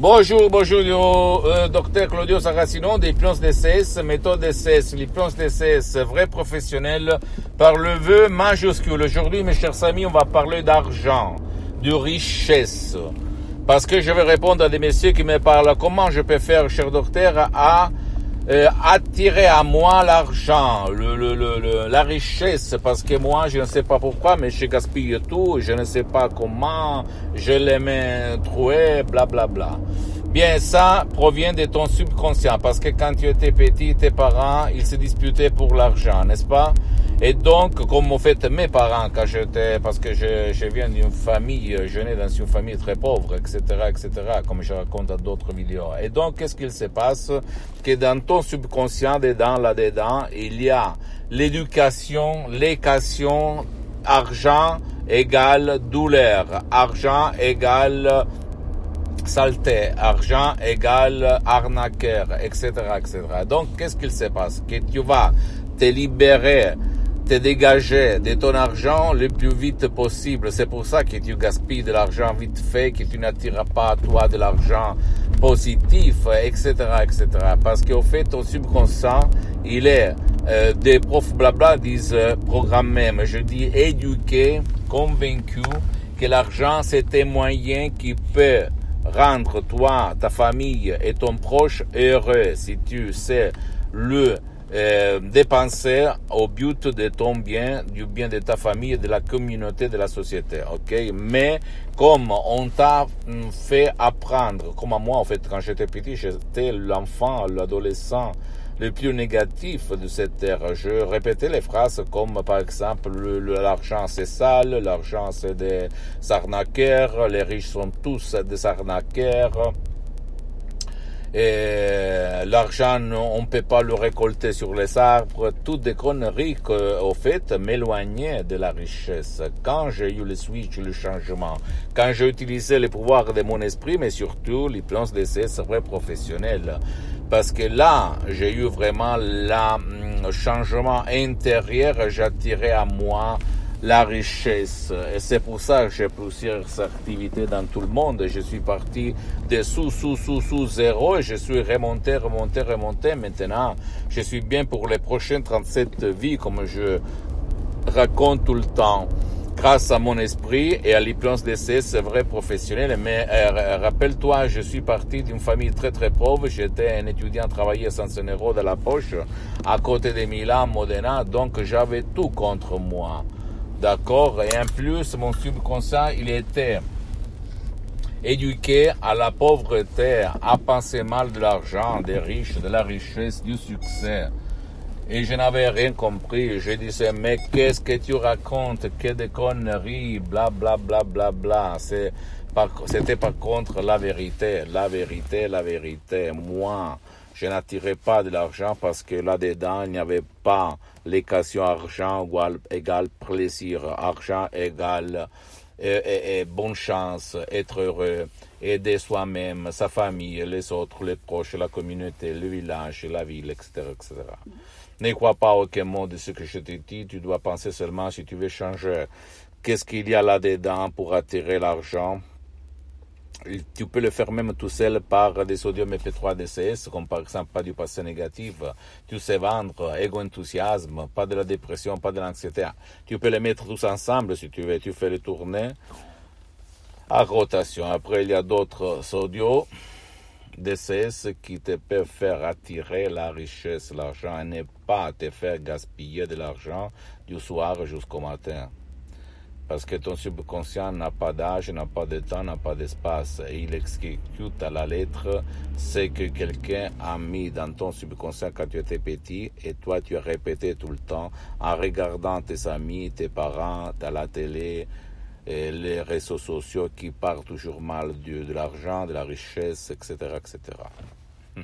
Bonjour, bonjour, euh, docteur Claudio Saracino des plans DCS, méthode DCS, les plans DCS, vrai professionnel par le vœu majuscule. Aujourd'hui, mes chers amis, on va parler d'argent, de richesse. Parce que je vais répondre à des messieurs qui me parlent comment je peux faire, cher docteur, à euh, attirer à moi l'argent, le, le, le, la richesse, parce que moi, je ne sais pas pourquoi, mais je gaspille tout, je ne sais pas comment, je les mets troués, bla bla bla. Bien, ça provient de ton subconscient, parce que quand tu étais petit, tes parents, ils se disputaient pour l'argent, n'est-ce pas? Et donc, comme en fait mes parents, quand j'étais, parce que je, je viens d'une famille, je nais dans une famille très pauvre, etc., etc., comme je raconte dans d'autres vidéos. Et donc, qu'est-ce qu'il se passe? Que dans ton subconscient, dedans, là-dedans, il y a l'éducation, l'éducation, argent égale douleur, argent égale saleté, argent égale arnaqueur, etc., etc. Donc, qu'est-ce qu'il se passe? Que tu vas te libérer te dégager de ton argent le plus vite possible. C'est pour ça que tu gaspilles de l'argent vite fait, que tu n'attireras pas à toi de l'argent positif, etc., etc. Parce qu'au fait, ton subconscient, il est, euh, des profs blabla disent euh, programmé, mais je dis éduqué, convaincu que l'argent c'est un moyen qui peut rendre toi, ta famille et ton proche heureux si tu sais le euh, dépenser au but de ton bien, du bien de ta famille, de la communauté, de la société. Ok, mais comme on t'a fait apprendre, comme moi en fait, quand j'étais petit, j'étais l'enfant, l'adolescent le plus négatif de cette terre. Je répétais les phrases comme par exemple l'argent c'est sale, l'argent c'est des arnaqueurs, les riches sont tous des arnaqueurs. Et l'argent, on ne peut pas le récolter sur les arbres, toutes des conneries que, au fait, m'éloignaient de la richesse. Quand j'ai eu le switch, le changement, quand j'ai utilisé les pouvoirs de mon esprit, mais surtout les plans de vrais professionnels, parce que là, j'ai eu vraiment le hum, changement intérieur, j'attirais à moi la richesse. Et c'est pour ça que j'ai plusieurs activités dans tout le monde. Je suis parti de sous, sous, sous, sous zéro et je suis remonté, remonté, remonté. Maintenant, je suis bien pour les prochaines 37 vies, comme je raconte tout le temps. Grâce à mon esprit et à l'hypnose d'essai, c'est vrai professionnel. Mais euh, rappelle-toi, je suis parti d'une famille très très pauvre. J'étais un étudiant travaillé sans un euro de la poche à côté de Milan, Modena. Donc j'avais tout contre moi. D'accord Et en plus, mon subconscient, il était éduqué à la pauvreté, à penser mal de l'argent, des riches, de la richesse, du succès. Et je n'avais rien compris. Je disais, mais qu'est-ce que tu racontes? Que des conneries, bla, bla, bla, bla, c'était par contre la vérité, la vérité, la vérité. Moi, je n'attirais pas de l'argent parce que là-dedans, il n'y avait pas l'équation argent égale plaisir, argent égale et, bonne chance, être heureux, aider soi-même, sa famille, les autres, les proches, la communauté, le village, la ville, etc. etc. Ne crois pas aucun mot de ce que je te dis, tu dois penser seulement si tu veux changer. Qu'est-ce qu'il y a là-dedans pour attirer l'argent? Tu peux le faire même tout seul par des sodium MP3 DCS, comme par exemple pas du passé négatif, tu sais vendre, égo-enthousiasme, pas de la dépression, pas de l'anxiété. Tu peux les mettre tous ensemble si tu veux, tu fais le tourner à rotation. Après, il y a d'autres sodios DCS qui te peuvent faire attirer la richesse, l'argent, et ne pas te faire gaspiller de l'argent du soir jusqu'au matin parce que ton subconscient n'a pas d'âge, n'a pas de temps, n'a pas d'espace. Et il exécute à la lettre ce que quelqu'un a mis dans ton subconscient quand tu étais petit et toi tu as répété tout le temps en regardant tes amis, tes parents, à la télé, et les réseaux sociaux qui parlent toujours mal de, de l'argent, de la richesse, etc., etc.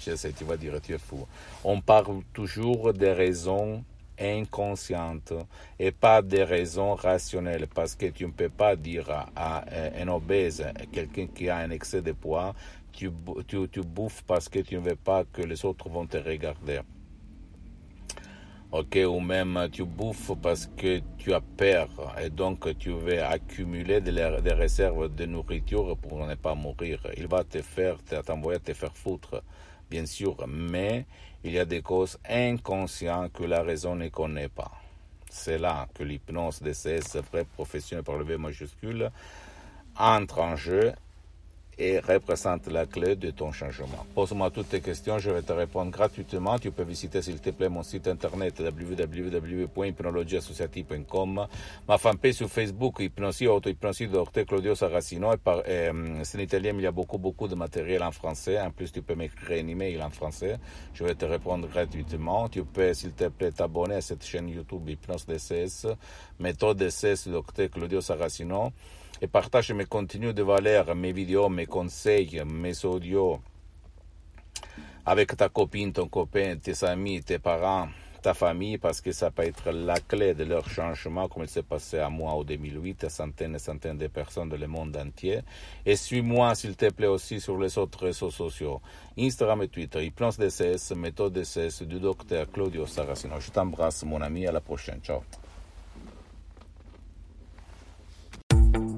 Je sais, tu vas dire, tu es fou. On parle toujours des raisons inconscientes et pas des raisons rationnelles parce que tu ne peux pas dire à un obèse, quelqu'un qui a un excès de poids, tu, tu, tu bouffes parce que tu ne veux pas que les autres vont te regarder. Ok, ou même tu bouffes parce que tu as peur et donc tu veux accumuler des, des réserves de nourriture pour ne pas mourir. Il va te faire, t'envoyer te faire foutre, bien sûr, mais il y a des causes inconscientes que la raison ne connaît pas. C'est là que l'hypnose DCS, vrai professionnel par le V majuscule, entre en jeu et représente la clé de ton changement. Pose-moi toutes tes questions, je vais te répondre gratuitement. Tu peux visiter s'il te plaît mon site internet www.hypnologieassociative.com, ma fanpage sur Facebook, Hypnosie, auto-hypnosie, docteur Claudio Saracino. Et par, c'est en italien, mais il y a beaucoup, beaucoup de matériel en français. En plus, tu peux m'écrire un email en français. Je vais te répondre gratuitement. Tu peux, s'il te plaît, t'abonner à cette chaîne YouTube Hypnose DCS, méthode DCS, docteur Claudio Saracino et partage mes contenus de valeur, mes vidéos, mes conseils, mes audios avec ta copine, ton copain, tes amis, tes parents, ta famille, parce que ça peut être la clé de leur changement, comme il s'est passé à moi en 2008, à centaines et centaines de personnes dans le monde entier. Et suis-moi, s'il te plaît, aussi sur les autres réseaux sociaux, Instagram et Twitter, Hypnose DCS, méthode DCS du docteur Claudio Saracino. Je t'embrasse, mon ami, à la prochaine. Ciao.